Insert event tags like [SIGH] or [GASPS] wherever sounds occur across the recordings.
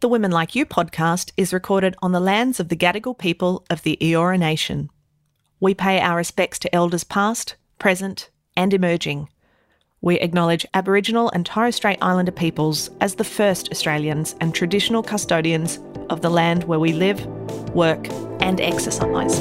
The Women Like You podcast is recorded on the lands of the Gadigal people of the Eora Nation. We pay our respects to elders past, present, and emerging. We acknowledge Aboriginal and Torres Strait Islander peoples as the first Australians and traditional custodians of the land where we live, work, and exercise.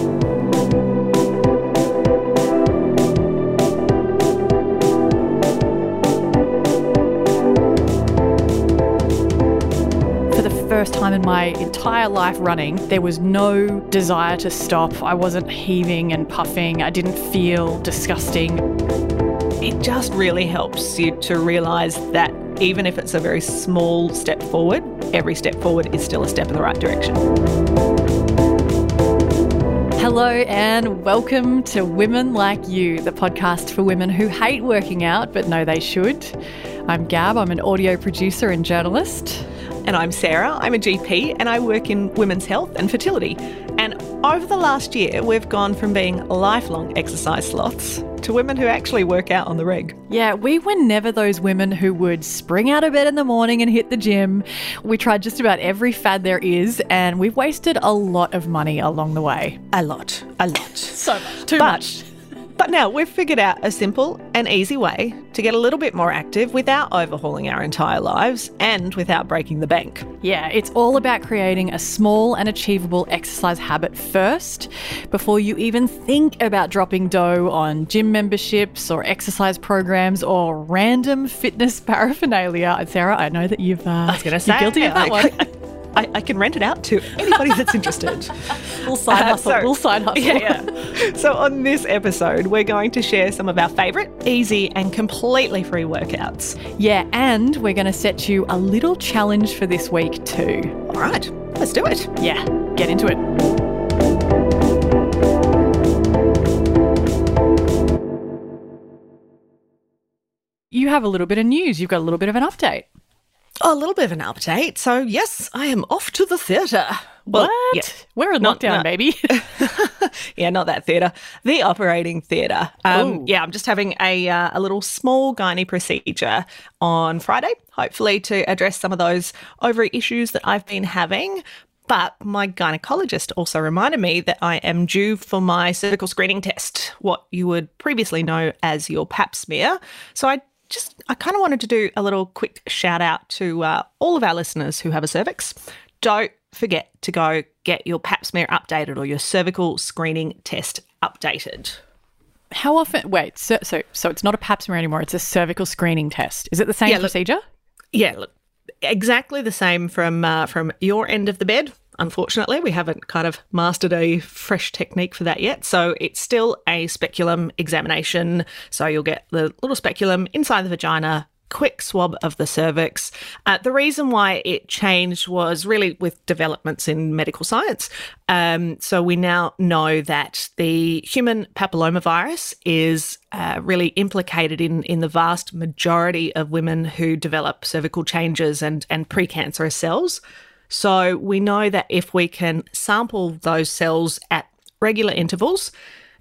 First time in my entire life running, there was no desire to stop. I wasn't heaving and puffing. I didn't feel disgusting. It just really helps you to realise that even if it's a very small step forward, every step forward is still a step in the right direction. Hello and welcome to Women Like You, the podcast for women who hate working out but know they should. I'm Gab, I'm an audio producer and journalist. And I'm Sarah, I'm a GP and I work in women's health and fertility. And over the last year, we've gone from being lifelong exercise sloths to women who actually work out on the reg. Yeah, we were never those women who would spring out of bed in the morning and hit the gym. We tried just about every fad there is, and we've wasted a lot of money along the way. A lot, a lot. So much. Too But- much. But now we've figured out a simple and easy way to get a little bit more active without overhauling our entire lives and without breaking the bank. Yeah, it's all about creating a small and achievable exercise habit first before you even think about dropping dough on gym memberships or exercise programs or random fitness [LAUGHS] paraphernalia. Sarah, I know that you've uh, I was going to you're say, guilty of that I, one. [LAUGHS] I, I, can rent it out to anybody that's interested. [LAUGHS] Little side Uh, hustle. so- little side hustle. Yeah, yeah. [LAUGHS] So, on this episode, we're going to share some of our favourite, easy, and completely free workouts. Yeah, and we're going to set you a little challenge for this week too. All right, let's do it. Yeah, get into it. You have a little bit of news. You've got a little bit of an update. A little bit of an update. So, yes, I am off to the theatre. Well, what? yeah. We're in Not- lockdown, not- baby. [LAUGHS] yeah, not that theatre, the operating theatre. Um, yeah, I'm just having a uh, a little small gynae procedure on Friday, hopefully to address some of those ovary issues that I've been having. But my gynecologist also reminded me that I am due for my cervical screening test, what you would previously know as your pap smear. So I just, I kind of wanted to do a little quick shout out to uh, all of our listeners who have a cervix. Don't forget to go get your pap smear updated or your cervical screening test updated. How often? Wait, so, so so it's not a pap smear anymore. It's a cervical screening test. Is it the same Yeah, look- procedure? Yeah, look, exactly the same from uh, from your end of the bed. Unfortunately, we haven't kind of mastered a fresh technique for that yet. So it's still a speculum examination. So you'll get the little speculum inside the vagina, quick swab of the cervix. Uh, the reason why it changed was really with developments in medical science. Um, so we now know that the human papillomavirus is uh, really implicated in in the vast majority of women who develop cervical changes and and precancerous cells. So we know that if we can sample those cells at regular intervals,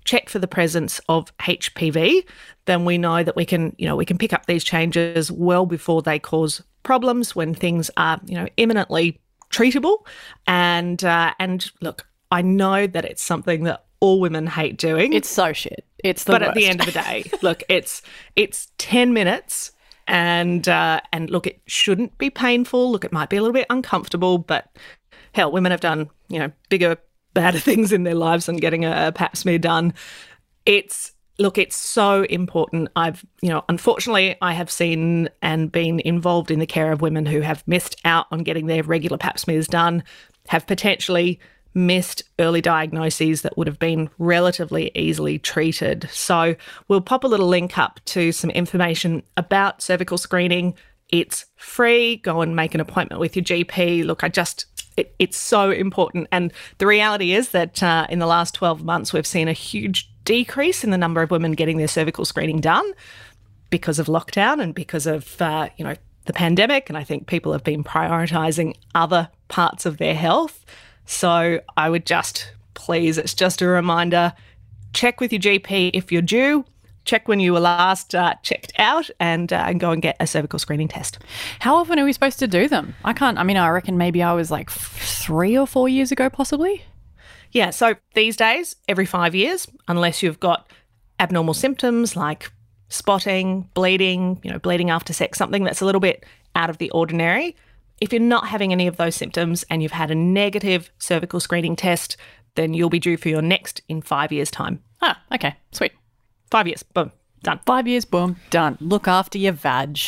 check for the presence of HPV, then we know that we can, you know, we can pick up these changes well before they cause problems when things are, you know, imminently treatable. And uh, and look, I know that it's something that all women hate doing. It's so shit. It's the but at the end of the day, [LAUGHS] look, it's it's ten minutes, and uh, and look, it shouldn't be painful. Look, it might be a little bit uncomfortable, but hell, women have done you know bigger, badder [LAUGHS] things in their lives than getting a, a pap smear done. It's look, it's so important. I've you know, unfortunately, I have seen and been involved in the care of women who have missed out on getting their regular pap smears done, have potentially missed early diagnoses that would have been relatively easily treated. So we'll pop a little link up to some information about cervical screening. It's free. Go and make an appointment with your GP. Look, I just it, it's so important. And the reality is that uh, in the last 12 months, we've seen a huge decrease in the number of women getting their cervical screening done because of lockdown and because of, uh, you know, the pandemic. And I think people have been prioritizing other parts of their health. So I would just, please, it's just a reminder check with your GP if you're due. check when you were last uh, checked out and, uh, and go and get a cervical screening test. How often are we supposed to do them? I can't, I mean, I reckon maybe I was like three or four years ago, possibly. Yeah, so these days, every five years, unless you've got abnormal symptoms like spotting, bleeding, you know, bleeding after sex, something that's a little bit out of the ordinary. If you're not having any of those symptoms and you've had a negative cervical screening test, then you'll be due for your next in five years' time. Ah, okay, sweet. Five years, boom. Done. Five years, boom, done. Look after your vag.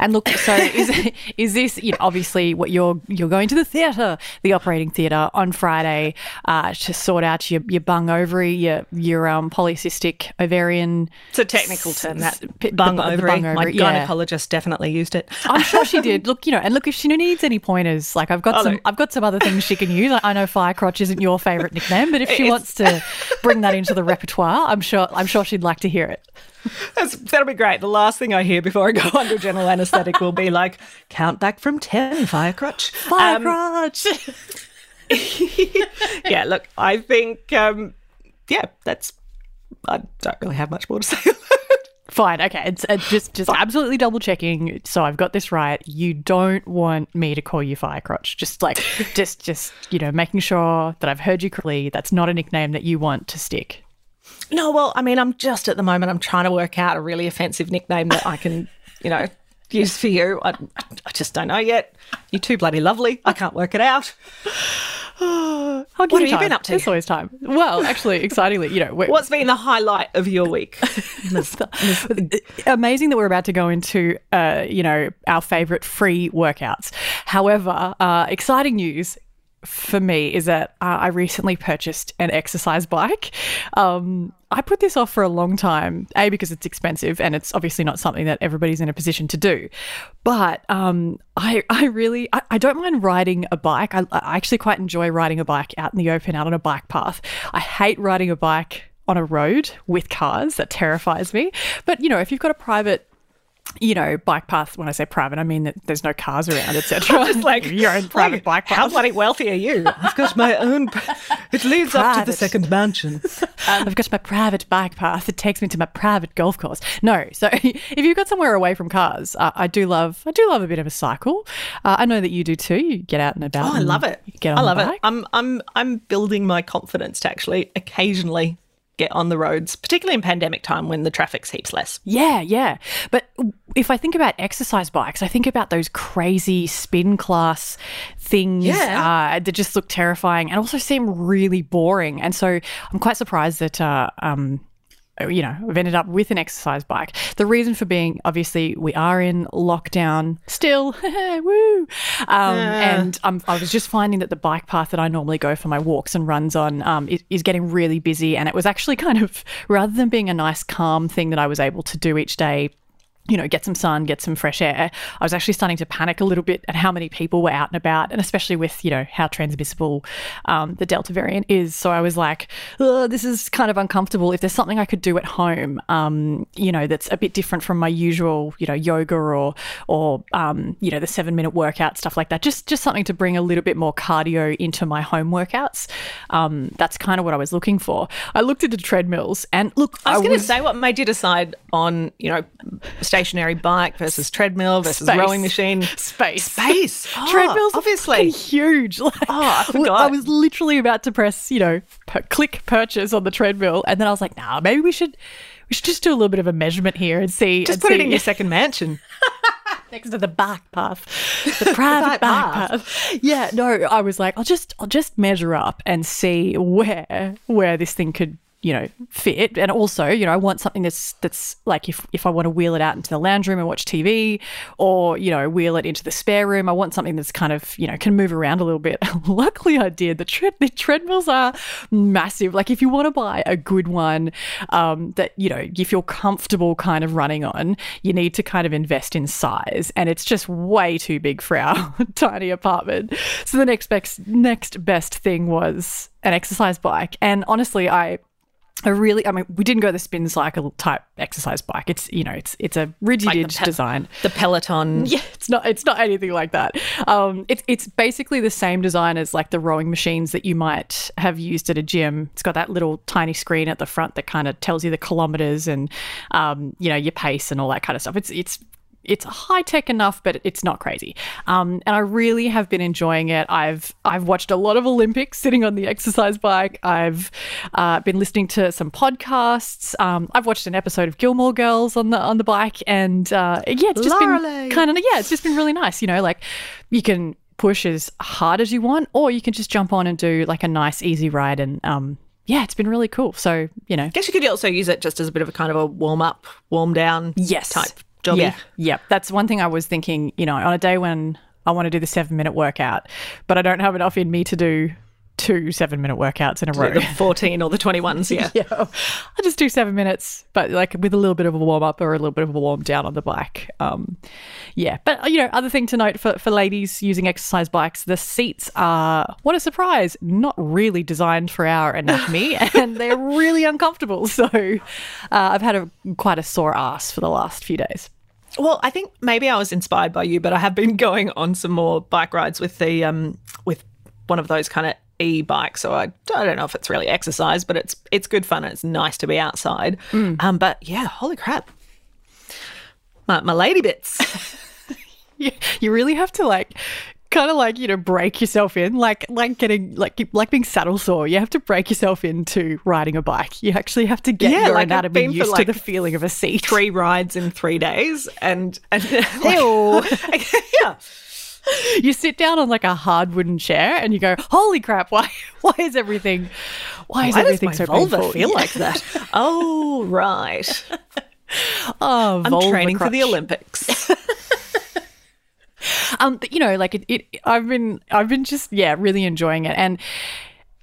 And look, so is [LAUGHS] is this you know, obviously what you're you're going to the theatre, the operating theatre on Friday uh, to sort out your your bung ovary, your your um, polycystic ovarian. It's a technical term that p- bung the- the ovary. My ovary, yeah. gynecologist definitely used it. I'm sure she did. [LAUGHS] Look, you know, and look if she needs any pointers, like I've got Oh, some, look. I've got some other things she can use. I, I know fire crotch isn't your favourite nickname, but if she It's- wants to bring that into the repertoire, I'm sure, I'm sure she'd like to hear it. That's, that'll be great. The last thing I hear before I go [LAUGHS] under general anaesthetic will be like, count back from 10, fire crotch. Fire Um, crotch. [LAUGHS] yeah, look, I think, um, yeah, that's, I don't really have much more to [LAUGHS] say. Fine. Okay. It's, just just absolutely double checking. So I've got this right. You don't want me to call you fire crotch. Just like just just you know making sure that I've heard you correctly. That's not a nickname that you want to stick. No, well, I mean, I'm just at the moment, I'm trying to work out a really offensive nickname that I can, [LAUGHS] you know, use for you. I, I just don't know yet. You're too bloody lovely. I can't work it out. [SIGHS] What have you time. been up to? There's always time. Well, actually, excitingly, you know, What's been the highlight of your week? [LAUGHS] amazing that we're about to go into, uh, you know, our favorite free workouts. However, uh, exciting news for me is that uh, I recently purchased an exercise bike. Um, I put this off for a long time, A, because it's expensive and it's obviously not something that everybody's in a position to do. But um, I, I really, I, I don't mind riding a bike. I, I actually quite enjoy riding a bike out in the open, out on a bike path. I hate riding a bike on a road with cars. That terrifies me. But, you know, if you've got a private you know, bike path. When I say private, I mean that there's no cars around, etc. Just [LAUGHS] [LAUGHS] like your own private like, bike path. How bloody wealthy are you? [LAUGHS] I've got my own. It leads up to the second mansion. I've got my private bike path. It takes me to my private golf course. No, so if you've got somewhere away from cars, uh, I do love. I do love a bit of a cycle. Uh, I know that you do too. You get out and about. Oh, I love it. Get on I love it. I'm I'm I'm building my confidence to actually occasionally get on the roads, particularly in pandemic time when the traffic's heaps less. Yeah, yeah. But if I think about exercise bikes, I think about those crazy spin class things Yeah. uh, that just look terrifying and also seem really boring. And so I'm quite surprised that. Uh, um, you know, I've ended up with an exercise bike. The reason for being, obviously, we are in lockdown still. [LAUGHS] Woo! Um, And um, I was just finding that the bike path that I normally go for my walks and runs on um, is, is getting really busy. And it was actually kind of, rather than being a nice, calm thing that I was able to do each day, you know, get some sun, get some fresh air. I was actually starting to panic a little bit at how many people were out and about, and especially with, you know, how transmissible um, the Delta variant is. So I was like, this is kind of uncomfortable. If there's something I could do at home, um, you know, that's a bit different from my usual, you know, yoga or, or um, you know, the seven minute workout, stuff like that, just, just something to bring a little bit more cardio into my home workouts. Um, that's kind of what I was looking for. I looked into treadmills and look, I was going to say, what made you decide on you know stationary bike versus treadmill versus Space. rowing machine? space. Space. [LAUGHS] Oh, Treadmills obviously. huge. [LAUGHS] Like, Oh, I forgot. I was literally about to press, you know, p- click purchase on the treadmill, and then I was like, nah, maybe we should. We should just do a little bit of a measurement here and see. Just and put it in your second mansion. [LAUGHS] next to the bike path, the private bike bike path. path. Yeah, no, I was like, I'll just, I'll just measure up and see where, where this thing could, you know, fit. And also, you know, I want something that's, that's like if, if I want to wheel it out into the lounge room and watch TV, or you know, wheel it into the spare room, I want something that's kind of, you know, can move around a little bit. [LAUGHS] Luckily, I did. The tread, the treadmills are massive. Like if you want to buy a good one, um, that you know, you feel comfortable kind of running on, you need to kind of invest in size, and it's just way too big for our [LAUGHS] tiny apartment. So the next best next best thing was an exercise bike, and honestly, I a really I mean we didn't go the spin cycle type exercise bike. It's you know it's it's a rigid Like the pe- design. The Peloton. [LAUGHS] Yeah, it's not it's not anything like that. Um, it's it's basically the same design as like the rowing machines that you might have used at a gym. It's got that little tiny screen at the front that kind of tells you the kilometers and um, you know your pace and all that kind of stuff. It's it's it's high tech enough, but it's not crazy. Um, and I really have been enjoying it. I've I've watched a lot of Olympics sitting on the exercise bike. I've uh, been listening to some podcasts. Um, I've watched an episode of Gilmore Girls on the on the bike, and uh, yeah, it's just been kind of yeah, it's just been really nice. You know, like you can push as hard as you want, or you can just jump on and do like a nice easy ride and. Um, yeah, it's been really cool. So, you know, I guess you could also use it just as a bit of a kind of a warm up, warm down yes type jobby. Yeah, yeah. That's one thing I was thinking. You know, on a day when I want to do the seven minute workout, but I don't have enough in me to do two seven minute workouts in a row. The 14 or the 21s, [LAUGHS] yeah. yeah, I just do seven minutes, but like with a little bit of a warm up or a little bit of a warm down on the bike. Um, yeah, but you know, other thing to note for for ladies using exercise bikes, the seats are what a surprise, not really designed for our anatomy, [LAUGHS] and they're really uncomfortable. So uh, I've had a quite a sore ass for the last few days. Well, I think maybe I was inspired by you, but I have been [LAUGHS] going on some more bike rides with the um with one of those kind of e-bikes. So I, I don't know if it's really exercise, but it's it's good fun and it's nice to be outside. Um, but yeah, holy crap, my, my lady bits. [LAUGHS] [LAUGHS] you, you really have to like kind of like you know break yourself in like like getting like like being saddle sore you have to break yourself into riding a bike you actually have to get Yeah, your like, anatomy used like, to the feeling of a seat Three rides in three days, and and [LAUGHS] Ew. yeah. [LAUGHS] you sit down on like a hard wooden chair and you go holy crap why [LAUGHS] why is everything why is Why does everything so vulva painful feel like that? oh [LAUGHS] right, oh I'm training for the. Olympics. um but, you know like it, it i've been i've been just yeah really enjoying it and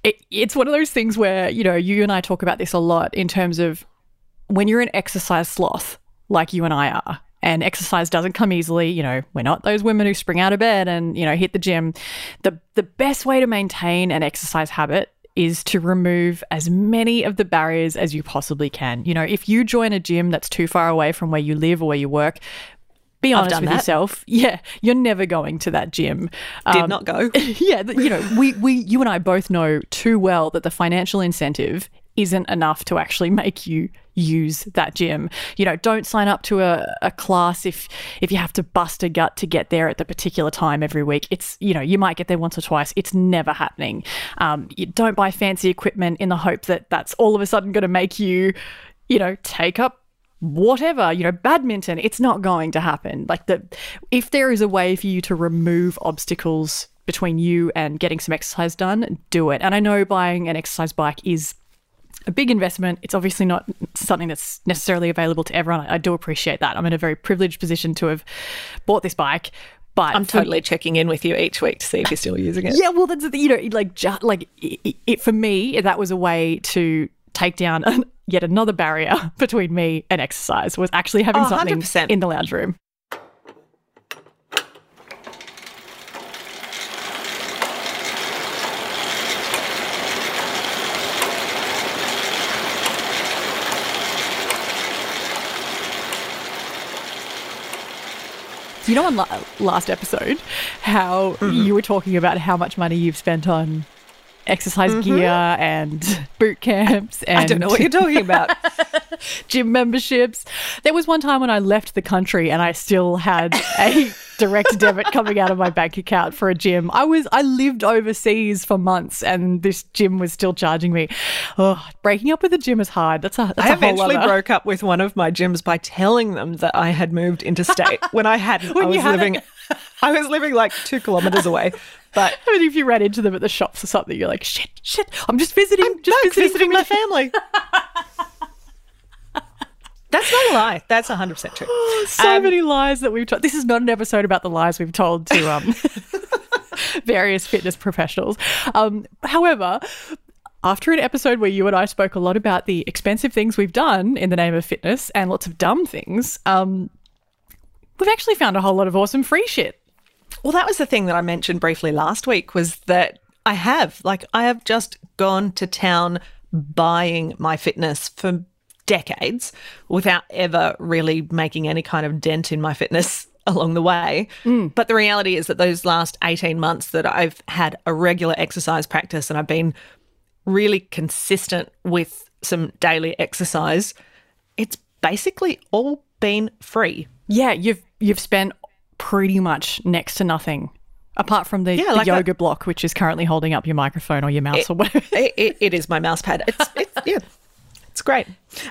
it, it's one of those things where you know you and i talk about this a lot in terms of when you're an exercise sloth like you and i are and exercise doesn't come easily you know we're not those women who spring out of bed and you know hit the gym the the best way to maintain an exercise habit is to remove as many of the barriers as you possibly can. You know, if you join a gym that's too far away from where you live or where you work, be honest with that. yourself. [LAUGHS] Yeah, you're never going to that gym. Did Um, not go. [LAUGHS] yeah, you know, we, we, you and I both know too well that the financial incentive isn't enough to actually [LAUGHS] make you use that gym. You know, don't sign up to a, a class if if you have to bust a gut to get there at the particular time every week. It's you know, you might get there once or twice. It's never happening. Um, you don't buy fancy equipment in the hope that that's all of a sudden going to make you, you know, take up whatever you know badminton it's not going to happen like the if there is a way for you to remove obstacles between you and getting some exercise done do it and i know buying an exercise bike is a big investment it's obviously not something that's necessarily available to everyone i, I do appreciate that i'm in a very privileged position to have bought this bike but I'm totally checking in with you each week to see if you're still using it. yeah, well, that's you know, like ju- like it, it for me, that was a way to take down an, yet another barrier [LAUGHS] between me and exercise was actually having Oh, something 100%. in the lounge room. You know, on la- last episode, how Mm-hmm. you were talking about how much money you've spent on exercise gear and boot camps and Mm-hmm. I don't know what you're talking about. [LAUGHS] gym memberships. There was one time when I left the country and I still had a [LAUGHS] direct debit coming out of my bank account for a gym. I was I lived overseas for months and this gym was still charging me. Oh, breaking up with a gym is hard. That's a that's I a whole eventually other- broke up with one of my gyms by telling them that I had moved interstate when I hadn't. [LAUGHS] I When you was hadn't. living, [LAUGHS] I was living like two kilometers away. But I mean, if you ran into them at the shops or something, you're like, shit, shit, I'm just visiting, I'm just no, visiting, visiting my family. [LAUGHS] That's not a lie. That's 100% true. [GASPS] so Um, many lies that we've told. This is not an episode about the lies we've told to um, [LAUGHS] various fitness professionals. Um, however, after an episode where you and I spoke a lot about the expensive things we've done in the name of fitness and lots of dumb things, um, we've actually found a whole lot of awesome free shit. Well, that was the thing that I mentioned briefly last week was that I have, like, I have just gone to town buying my fitness for decades without ever really making any kind of dent in my fitness [LAUGHS] along the way. Mm. But the reality is that those last 18 months that I've had a regular exercise practice and I've been really consistent with some daily exercise, it's basically all been free. Yeah, you've you've spent pretty much next to nothing. Apart from the, Yeah, the like yoga block, which is currently holding up your microphone or your mouse or whatever. [LAUGHS] It, it, it is my mouse pad. It's, it's yeah, it's great.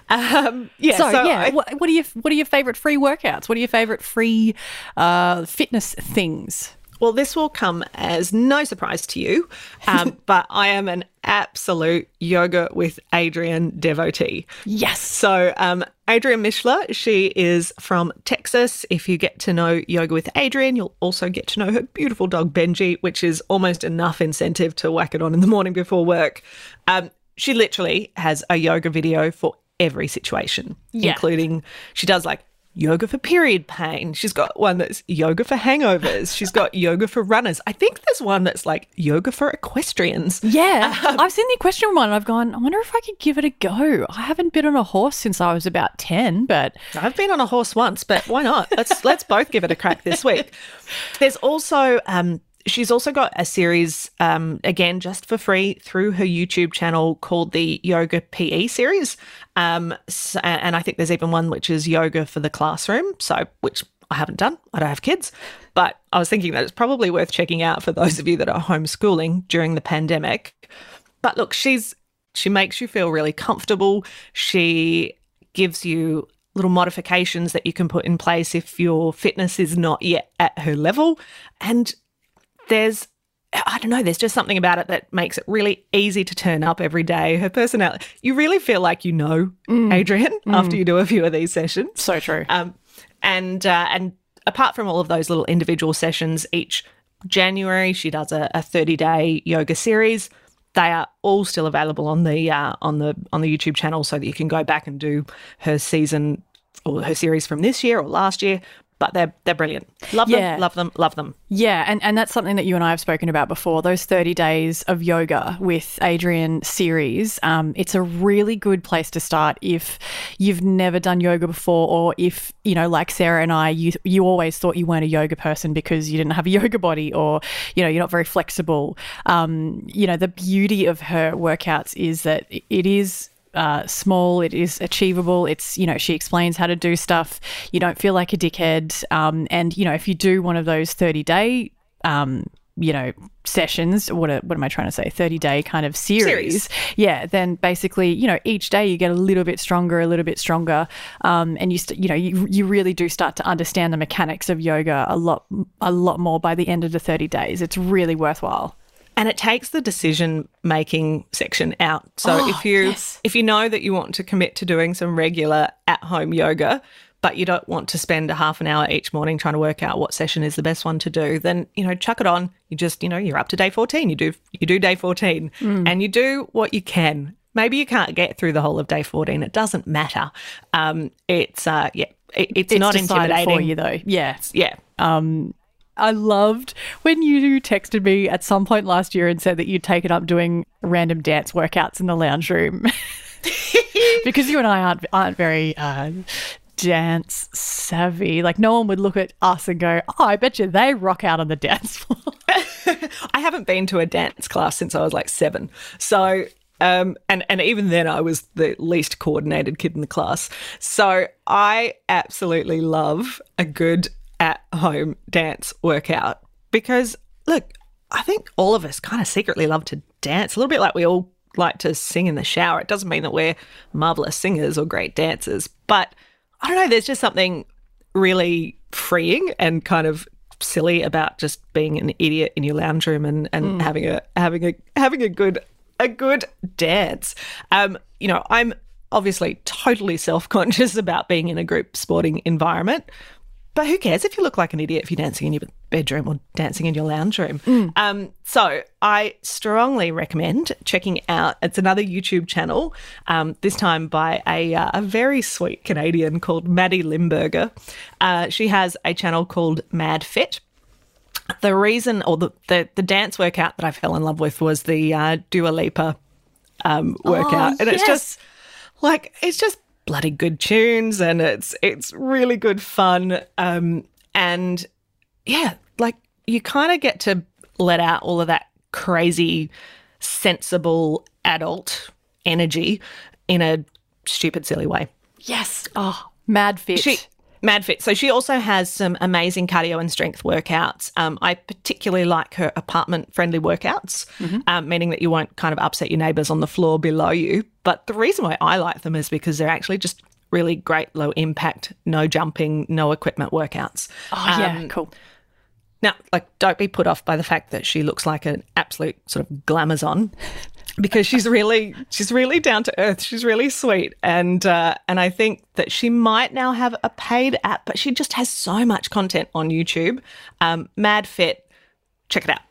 Um, yeah, So, yeah, I- what, what are your what are your favorite free workouts? What are your favorite free uh, fitness things? Well, this will come as no surprise to you, um, [LAUGHS] but I am an absolute yoga with Adriene devotee. Yes. So, um, Adriene Mishler, she is from Texas. If you get to know Yoga with Adriene, you'll also get to know her beautiful dog Benji, which is almost enough incentive to whack it on in the morning before work. Um, she literally has a yoga video for every situation, Yeah. including she does like yoga for period pain. She's got one that's yoga for hangovers. She's got [LAUGHS] yoga for runners. I think there's one that's like yoga for equestrians. Yeah, [LAUGHS] I've seen the equestrian one and I've gone, I wonder if I could give it a go. I haven't been on a horse since I was about 10, but I've been on a horse once, but why not? Let's let's both give it a crack this week. [LAUGHS] There's also um she's also got a series um again just for free through her YouTube channel called the Yoga PE series. Um and I think there's even one which is yoga for the classroom, so which I haven't done. I don't have kids, but I was thinking that it's probably worth checking out for those of you that are homeschooling during the pandemic. But look, she's she makes you feel really comfortable. She gives you little modifications that you can put in place if your fitness is not yet at her level. And there's I don't know, there's just something about it that makes it really easy to turn up every day. Her personality, you really feel like you know Adriene after you do a few of these sessions. so true. Um, and uh, and apart from all of those little individual sessions, each January she does a, a 30 day yoga series. They are all still available on the uh, on the on the YouTube channel, so that you can go back and do her season or her series from this year or last year. But they're they're brilliant. Love Yeah. them, love them, love them. Yeah, and, and that's something that you and I have spoken about before. Those 30 days of yoga with Adriene series. Um, it's a really good place to start if you've never done yoga before, or if, you know, like Sarah and I, you, you always thought you weren't a yoga person because you didn't have a [LAUGHS] yoga body or, you know, you're not very flexible. Um, you know, the beauty of her workouts is that it is uh, small, it is achievable. It's, you know, she explains how to do stuff. You don't feel like a dickhead. Um, and, you know, if you do one of those 30 day, um, you know, sessions, what, a, what am I trying to say? 30 day kind of series, Series. Yeah. Then basically, you know, each day you get a little bit stronger, a little bit stronger. Um, and you, st- you know, you, you really do start to understand the mechanics of yoga a lot, a lot more by the end of the 30 days. It's really worthwhile. And it takes the decision making section out so Oh, if you yes. if you know that you want to commit to doing some regular at home yoga but you don't want to spend a half an hour each morning trying to work out what session is the best one to do then you know chuck it on you just you know you're up to day 14 you do you do day 14 Hmm. and you do what you can maybe you can't get through the whole of day 14 it doesn't matter um it's uh yeah it, it's, It's not intimidating for you though. Yeah. yeah Um, I loved when you texted me at some point last year and said that you'd taken up doing random dance workouts in the lounge room [LAUGHS] because you and I aren't aren't very uh, dance savvy. Like no one would look at us and go, "Oh, I bet you they rock out on the dance floor." [LAUGHS] [LAUGHS] I haven't been to a dance class since I was like seven. So, um, and and even then, I was the least coordinated kid in the class. So, I absolutely love a good at home dance workout because look, I think all of us kind of secretly love to dance a little bit like we all like to sing in the shower. It doesn't mean that we're marvelous singers or great dancers, but I don't know. There's just something really freeing and kind of silly about just being an idiot in your lounge room and, and having a having a having a good a good dance. Um, you know, I'm obviously totally self-conscious [LAUGHS] about being in a group sporting environment. But who cares if you look like an idiot if you're dancing in your bedroom or dancing in your lounge room? Um, so I strongly recommend checking out. It's another YouTube channel, um, this time by a, uh, a very sweet Canadian called Maddie Lymburner. Uh, she has a channel called Mad Fit. The reason, or the, the the dance workout that I fell in love with was the uh, Dua Lipa um, workout, Oh, and it's just like it's just bloody good tunes, and it's it's really good fun, um, and yeah, like you kind of get to let out all of that crazy, sensible adult energy in a stupid, silly way. Yes. Oh, mad fit. She mad fit. So she also has some amazing cardio and strength workouts. Um, I particularly like her apartment friendly workouts, um, meaning that you won't kind of upset your neighbours on the floor below you. But the reason why I like them is because they're actually just really great low impact, no jumping, no equipment workouts. oh, yeah. Um, cool. Now, like, don't be put off by the fact that she looks like an absolute sort of glamazon, [LAUGHS] because she's really, she's really down to earth. She's really sweet, and uh, and I think that she might now have a paid app, but she just has so much content on YouTube. Um, Mad Fit, check it out.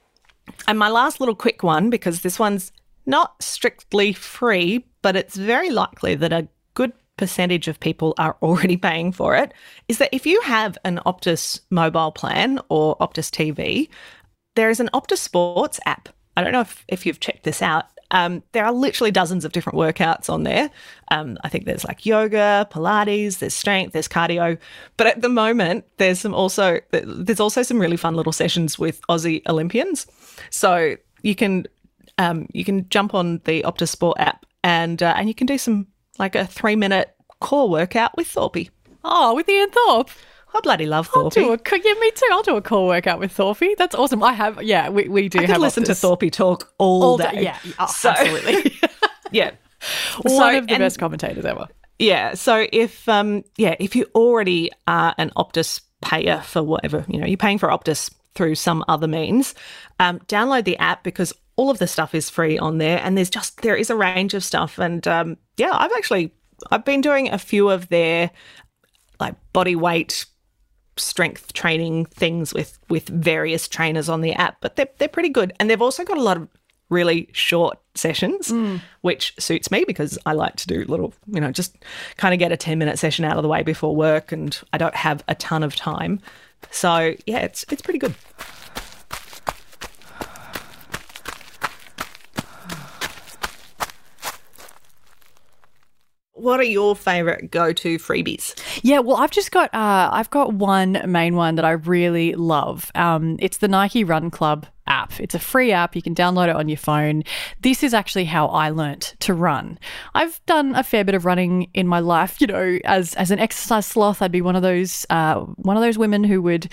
And my last little quick one, because this one's not strictly free, but it's very likely that a good percentage of people are already [LAUGHS] paying for it, is that if you have an Optus mobile plan or Optus TV, there is an Optus Sports app. I don't know if, if you've checked this out. Um, there are literally dozens of different workouts on there. Um, I think there's like yoga, Pilates, there's strength, there's cardio. But at the moment, there's some also there's also some really fun little sessions with Aussie Olympians. So you can um, you can jump on the Optus Sport app and uh, and you can do some like a three minute core workout with Thorpe. Oh, with Ian Thorpe. I bloody love I'll do a yeah, me too. I'll do a core workout with Thorpe. That's awesome. I have yeah, we, we do I have listen to. Thorpe talk all, all day. day. Yeah, [LAUGHS] oh, So- absolutely. [LAUGHS] yeah. [LAUGHS] One So- of the and- best commentators ever. Yeah. So if um yeah, if you already are an Optus payer for whatever, you know, you're paying for Optus through some other means, um, download the app because all of the stuff is free on there and there's just there is a range of stuff and um yeah, I've actually I've been doing a few of their like body weight strength training things with with various trainers on the app, but they're they're pretty good. And they've also got a lot of really short sessions, mm. which suits me because I like to do little, you know, just kind of get a 10 minute session out of the way before work and I don't have a ton of time. So yeah, it's it's pretty good. What are your favorite go-to freebies? Yeah, well, I've just got uh, I've got one main one that I really love. Um, it's the Nike Run Club app. It's a free app. You can download it on your phone. This is actually how I learnt to run. I've done a fair bit of running in my life. You know, as as an exercise sloth, I'd be one of those uh, one of those women who would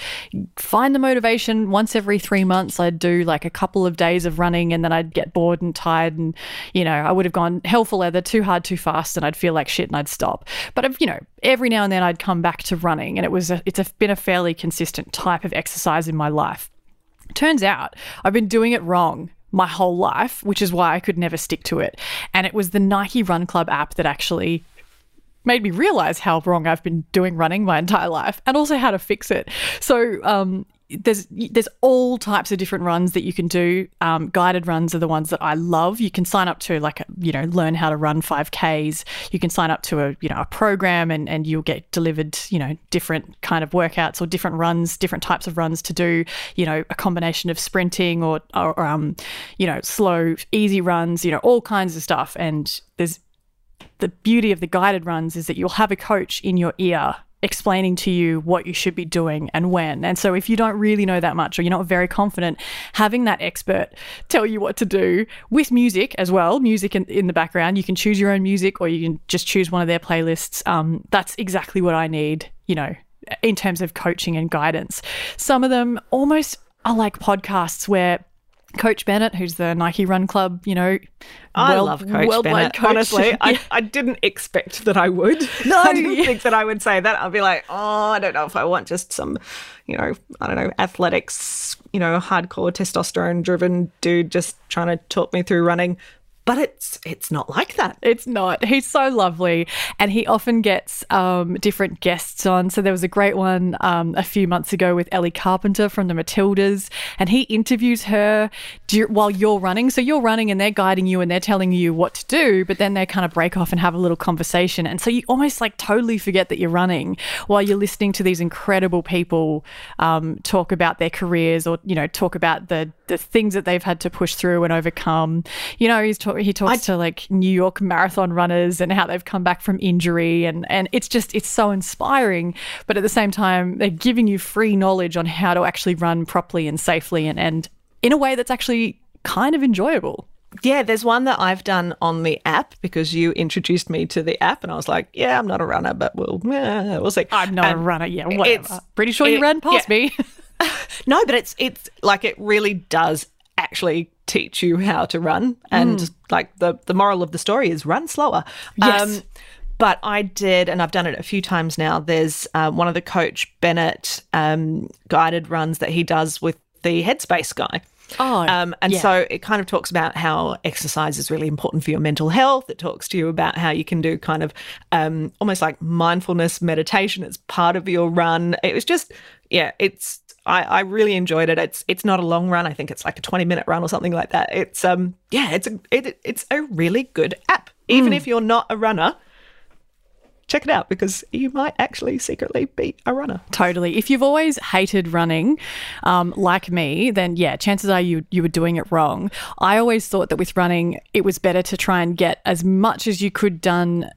find the motivation once every three months. I'd do like a couple of days of running, and then I'd get bored and tired, and you know, I would have gone hell for leather, too hard, too fast, and I'd feel like shit, and I'd stop. But I've, you know, every now and then I'd come back to running, and it was a, it's a, been a fairly consistent type of exercise in my life. Turns out I've been doing it wrong my whole life, which is why I could never stick to it. And it was the Nike Run Club app that actually made me realize how wrong I've been doing running my entire life and also how to fix it. So, um, there's there's all types of different runs that you can do. Um, guided runs are the ones that I love. You can sign up to like you know learn how to run 5Ks. You can sign up to a you know a program and and you'll get delivered you know different kind of workouts or different runs, different types of runs to do. You know a combination of sprinting or or um, you know slow easy runs. You know all kinds of stuff. And there's the beauty of the guided runs is that you'll have a coach in your ear explaining to you what you should be doing and when. And so if you don't really know that much or you're not very confident, having that expert tell you what to do with music as well, music in, in the background, you can choose your own music or you can just choose one of their playlists. Um, that's exactly what I need, you know, in terms of coaching and guidance. Some of them almost are like podcasts where Coach Bennett, who's the Nike Run Club, you know, I world- love Coach worldwide Bennett. coach. Honestly, I, Yeah. [LAUGHS] I didn't expect that I would. [LAUGHS] No, I didn't yeah. think that I would say that. I'd be like, oh, I don't know if I want just some, you know, I don't know, athletics, you know, hardcore testosterone-driven dude just trying to talk me through running. But it's it's not like that. It's not. He's so lovely, and he often gets um, different guests on. So there was a great one um, a few months ago with Ellie Carpenter from the Matildas, and he interviews her dur- while you're running. So you're running, and they're guiding you, and they're telling you what to do. But then they kind of break off and have a little conversation, and so you almost like totally forget that you're running while you're listening to these incredible people um, talk about their careers or you know talk about the the things that they've had to push through and overcome. You know, he's talk- he talks I, to like New York marathon runners and how they've come back from injury, and and it's just it's so inspiring. But at the same time, they're giving you free knowledge on how to actually run properly and safely, and and in a way that's actually kind of enjoyable. Yeah, there's one that I've done on the app because you introduced me to the app, and I was like, "Yeah, I'm not a runner, but we'll eh, we'll see." I'm not and a runner. Yeah, whatever. Pretty sure you ran past yeah. me. [LAUGHS] [LAUGHS] no, but it's it's like it really does actually teach you how to run, and mm. like the the moral of the story is run slower. Yes. Um, but I did, and I've done it a few times now. There's uh, one of the Coach Bennett um, guided runs that he does with the Headspace guy. Oh, um, and yeah. so it kind of talks about how exercise is really important for your mental health. It talks to you about how you can do kind of um, almost like mindfulness meditation It's part of your run. It was just, yeah, it's. I, I really enjoyed it. It's it's not a long run. I think it's like a twenty minute run or something like that. It's um yeah, it's a it, it's a really good app. Even mm. if you're not a runner, check it out because you might actually secretly be a runner. Totally. If you've always hated running, um, like me, then yeah, chances are you you were doing it wrong. I always thought that with running, it was better to try and get as much as you could done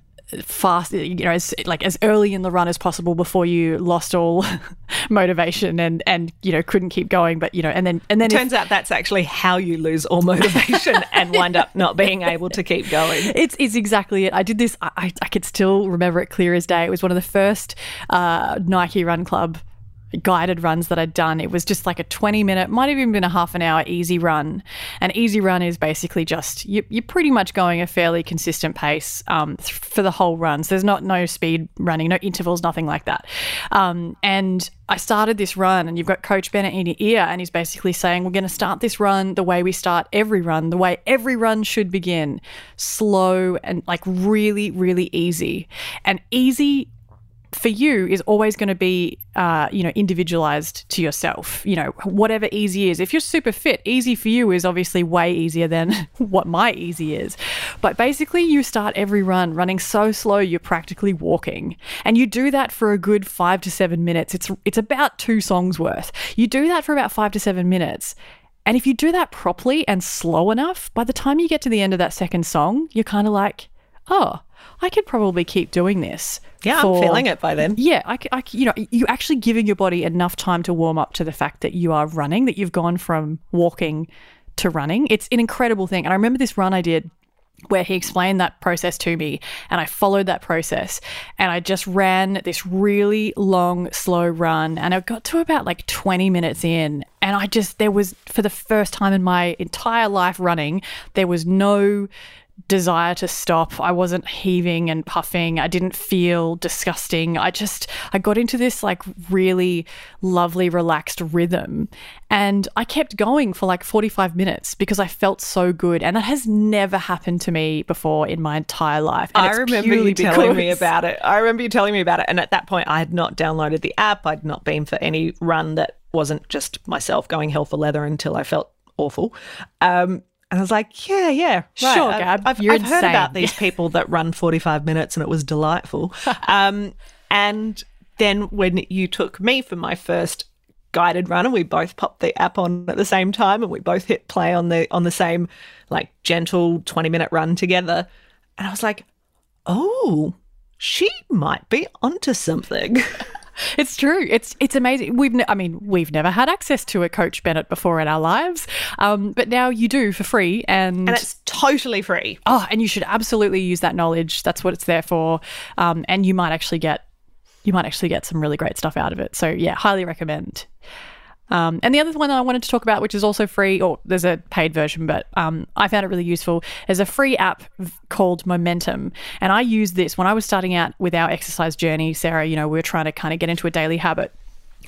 fast you know as like as early in the run as possible before you lost all [LAUGHS] motivation and and you know couldn't keep going but you know and then and then turns if, out that's actually how you lose all [LAUGHS] motivation and wind up not being able to keep going. It's it's exactly it. I did this i i could still remember it clear as day. It was one of the first uh, nike run club guided runs that I'd done. It was just like a 20 minute, might have even been a half an hour easy run. An easy run is basically just you, are pretty much going a fairly consistent pace um, th- for the whole run. So there's not no speed running, no intervals, nothing like that. Um, and I started this run, and you've got Coach Bennett in your ear, and he's basically saying, We're going to start this run the way we start every run, the way every run should begin slow and like really, really easy. And easy for you is always going to be, uh, you know, individualized to yourself. You know, whatever easy is. If you're super fit, easy for you is obviously way easier than [LAUGHS] what my easy is. But basically, you start every run running so slow you're practically walking, and you do that for a good five to seven minutes. It's it's about two songs worth. You do that for about five to seven minutes. And if you do that properly and slow enough, by the time you get to the end of that second song, you're kind of like, oh, I could probably keep doing this. Yeah, for, I'm feeling it by then. Yeah, I, I, you know, you actually giving your body enough time to warm up to the fact that you are running, that you've gone from walking to running. It's an incredible thing. And I remember this run I did where he explained that process to me and I followed that process and I just ran this really long slow run and I got to about like 20 minutes in and I just there was for the first time in my entire life running there was no desire to stop. I wasn't heaving and puffing. I didn't feel disgusting. I just I got into this like really lovely relaxed rhythm and I kept going for like 45 minutes because I felt so good and that has never happened to me before in my entire life. And I remember you telling me about it. I remember you telling me about it and at that point I had not downloaded the app. I'd not been for any run that wasn't just myself going hell for leather until I felt awful. Um, and I was like, yeah, yeah, right. sure, Gab. I've, I've, I've heard about these [LAUGHS] people that run 45 minutes and it was delightful. [LAUGHS] um, and then when you took me for my first guided run and we both popped the app on at the same time and we both hit play on the on the same like gentle 20 minute run together and I was like, "Oh, she might be onto something." [LAUGHS] [LAUGHS] it's true. It's it's amazing. We've ne- I mean we've never had access to a Coach Bennett before in our lives, um, but now you do for free, and and it's totally free. Oh, and you should absolutely use that knowledge. That's what it's there for, um, and you might actually get you might actually get some really great stuff out of it. So yeah, highly recommend. Um, and the other one that I wanted to talk about, which is also free, or there's a paid version, but um, I found it really useful, is a free app called Momentum. And I used this when I was starting out with our exercise journey. Sarah, you know, we were trying to kind of get into a daily habit.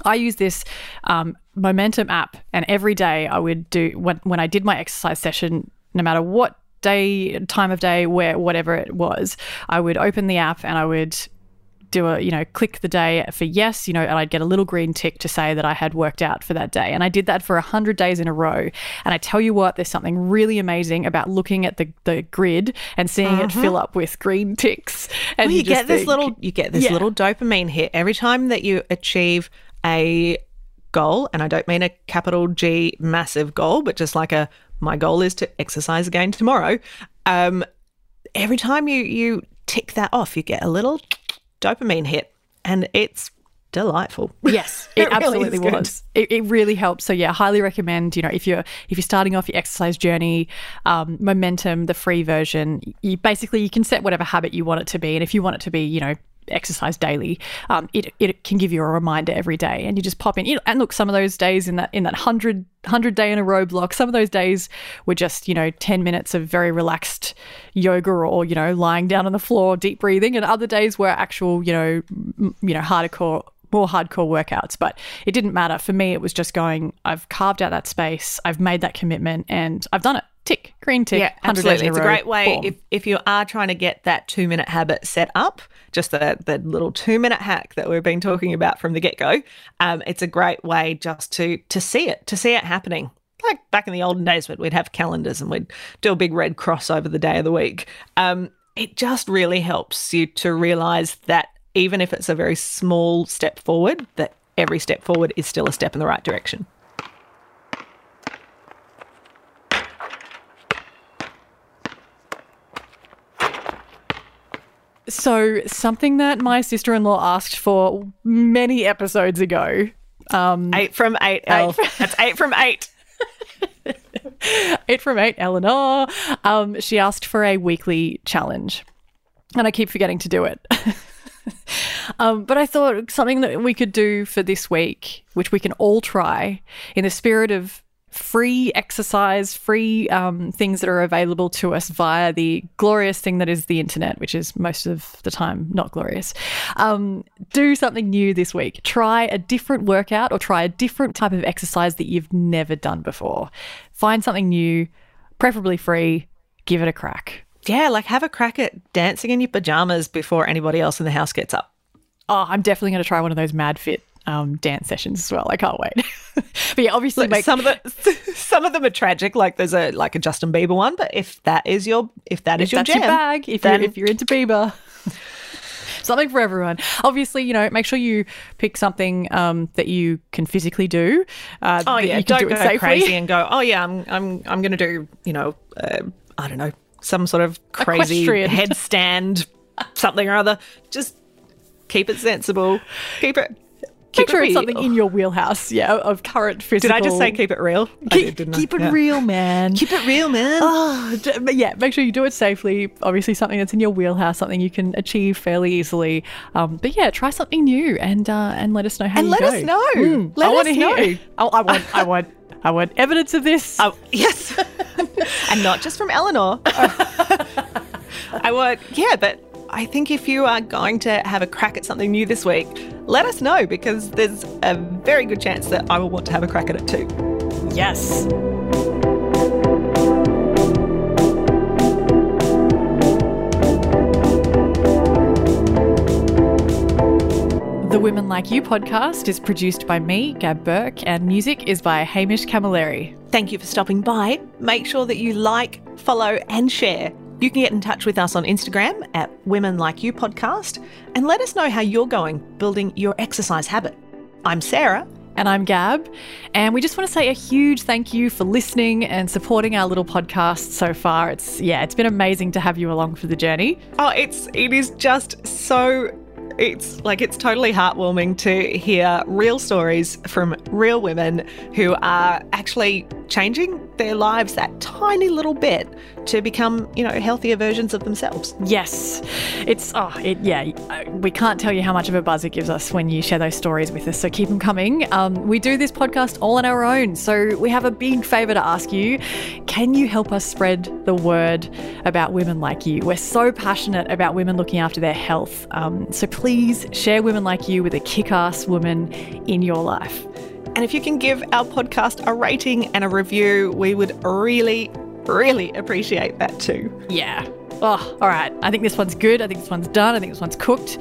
I use this um, Momentum app, and every day I would do when when I did my exercise session, no matter what day, time of day, where whatever it was, I would open the app and I would do a, you know, click the day for yes, you know, and I'd get a little green tick to say that I had worked out for that day. And I did that for 100 days in a row. And I tell you what, there's something really amazing about looking at the, the grid and seeing uh-huh. it fill up with green ticks. And well, you, you get this think, little, you get this yeah. little dopamine hit every time that you achieve a goal, and I don't mean a capital G massive goal, but just like a my goal is to exercise again tomorrow. Um, every time you you tick that off, you get a little dopamine hit, and it's delightful. [LAUGHS] Yes, it, it absolutely really was. It, it, really helps. So yeah, highly recommend. You know, if you're if you're starting off your exercise journey, um, momentum, the free version, you basically you can set whatever habit you want it to be, and if you want it to be, you know, exercise daily, um, it, it can give you a reminder every day, and you just pop in. You know, and look, some of those days in that in that hundred hundred day in a row block, some of those days were just you know ten minutes of very relaxed yoga or you know lying down on the floor, deep breathing, and other days were actual you know m- you know hardcore more hardcore workouts, but it didn't matter. For me, it was just going, I've carved out that space, I've made that commitment, and I've done it tick, green tick. Yeah, absolutely. It's a, a great way if, if you are trying to get that two minute habit set up, just the, the little two minute hack that we've been talking about from the get go. Um, it's a great way just to to see it, to see it happening. Like back in the olden days, when we'd have calendars and we'd do a big red cross over the day of the week. Um, it just really helps you to realize that even if it's a very small step forward, that every step forward is still a step in the right direction. So, something that my sister in law asked for many episodes ago. Um, eight from eight. Eight That's eight from eight. [LAUGHS] eight from eight, Eleanor. Um, she asked for a weekly challenge, and I keep forgetting to do it. [LAUGHS] um, but I thought something that we could do for this week, which we can all try in the spirit of free exercise, free um, things that are available to us via the glorious thing that is the internet, which is most of the time not glorious. Um, do something new this week. Try a different workout or try a different type of exercise that you've never done before. Find something new, preferably free. Give it a crack. Yeah, like have a crack at dancing in your pajamas before anybody else in the house gets up. Oh, I'm definitely going to try one of those Mad Fit um, dance sessions as well. I can't wait. [LAUGHS] [LAUGHS] but yeah, obviously, like make- some of the [LAUGHS] some of them are tragic. Like there's a like a Justin Bieber one, but if that is your if that is if your that's jam, your bag, if then- you're if you're into Bieber. [LAUGHS] something for everyone. Obviously, you know, make sure you pick something um, that you can physically do. Uh, oh yeah, don't do go safely. crazy and go. Oh yeah, I'm I'm I'm going to do you know uh, I don't know some sort of crazy headstand something or other. Just keep it sensible. Keep it Keep sure it's something in your wheelhouse, yeah, of current physical. Did I just say keep it real? Keep, did, keep it yeah. real, man. Keep it real, man. Oh, but yeah, make sure you do it safely. Obviously, something that's in your wheelhouse, something you can achieve fairly easily. Um, but yeah, try something new and uh, and let us know how and let go. us know. Mm, let I us know. Hear. [LAUGHS] Oh, I want. I want. I want evidence of this. Oh, yes. [LAUGHS] and not just from Eleanor. [LAUGHS] I want, yeah, but I think if you are going to have a crack at something new this week, let us know because there's a very good chance that I will want to have a crack at it too. Yes. The Women Like You podcast is produced by me, Gab Burke, and music is by Hamish Camilleri. Thank you for stopping by. Make sure that you like, follow, and share you can get in touch with us on Instagram at Women Like You Podcast and let us know how you're going building your exercise habit. I'm Sarah. And I'm Gab. And we just want to say a huge thank you for listening and supporting our little podcast so far. It's yeah, it's been amazing to have you along for the journey. Oh, it's it is just so it's like it's totally heartwarming to hear real stories from real women who are actually changing their lives that tiny little bit to become, you know, healthier versions of themselves. Yes. It's, oh, it, yeah, we can't tell you how much of a buzz it gives us when you share those stories with us. So keep them coming. Um, we do this podcast all on our own. So we have a big favour to ask you. Can you help us spread the word about women like you? We're so passionate about women looking after their health. Um, so please share women like you with a kick ass woman in your life. And if you can give our podcast a rating and a review, we would really, really appreciate that too. Yeah. Oh, all right. I think this one's good. I think this one's done. I think this one's cooked.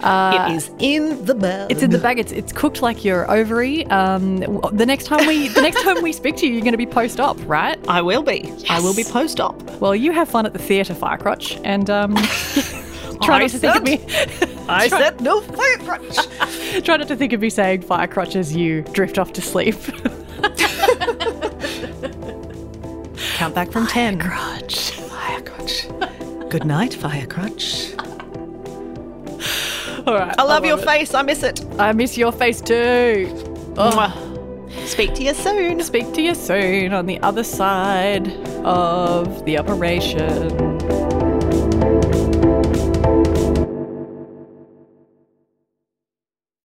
Uh, it is in the bag. It's in the bag. It's it's cooked like your ovary. Um, the next time we the next time we speak to you, you're going to be post op, right? I will be. Yes. I will be post op. Well, you have fun at the theatre, Firecrotch, and um, [LAUGHS] [LAUGHS] try I not to think of me. I [LAUGHS] said no Firecrotch. [LAUGHS] Try not to think of me saying fire crotch as you drift off to sleep. Count back from 10. crotch. Fire crotch. Good night, fire crotch. All right. I love your it. face. I miss it. I miss your face too. Mwah. Speak to you soon. Speak to you soon on the other side of the operation.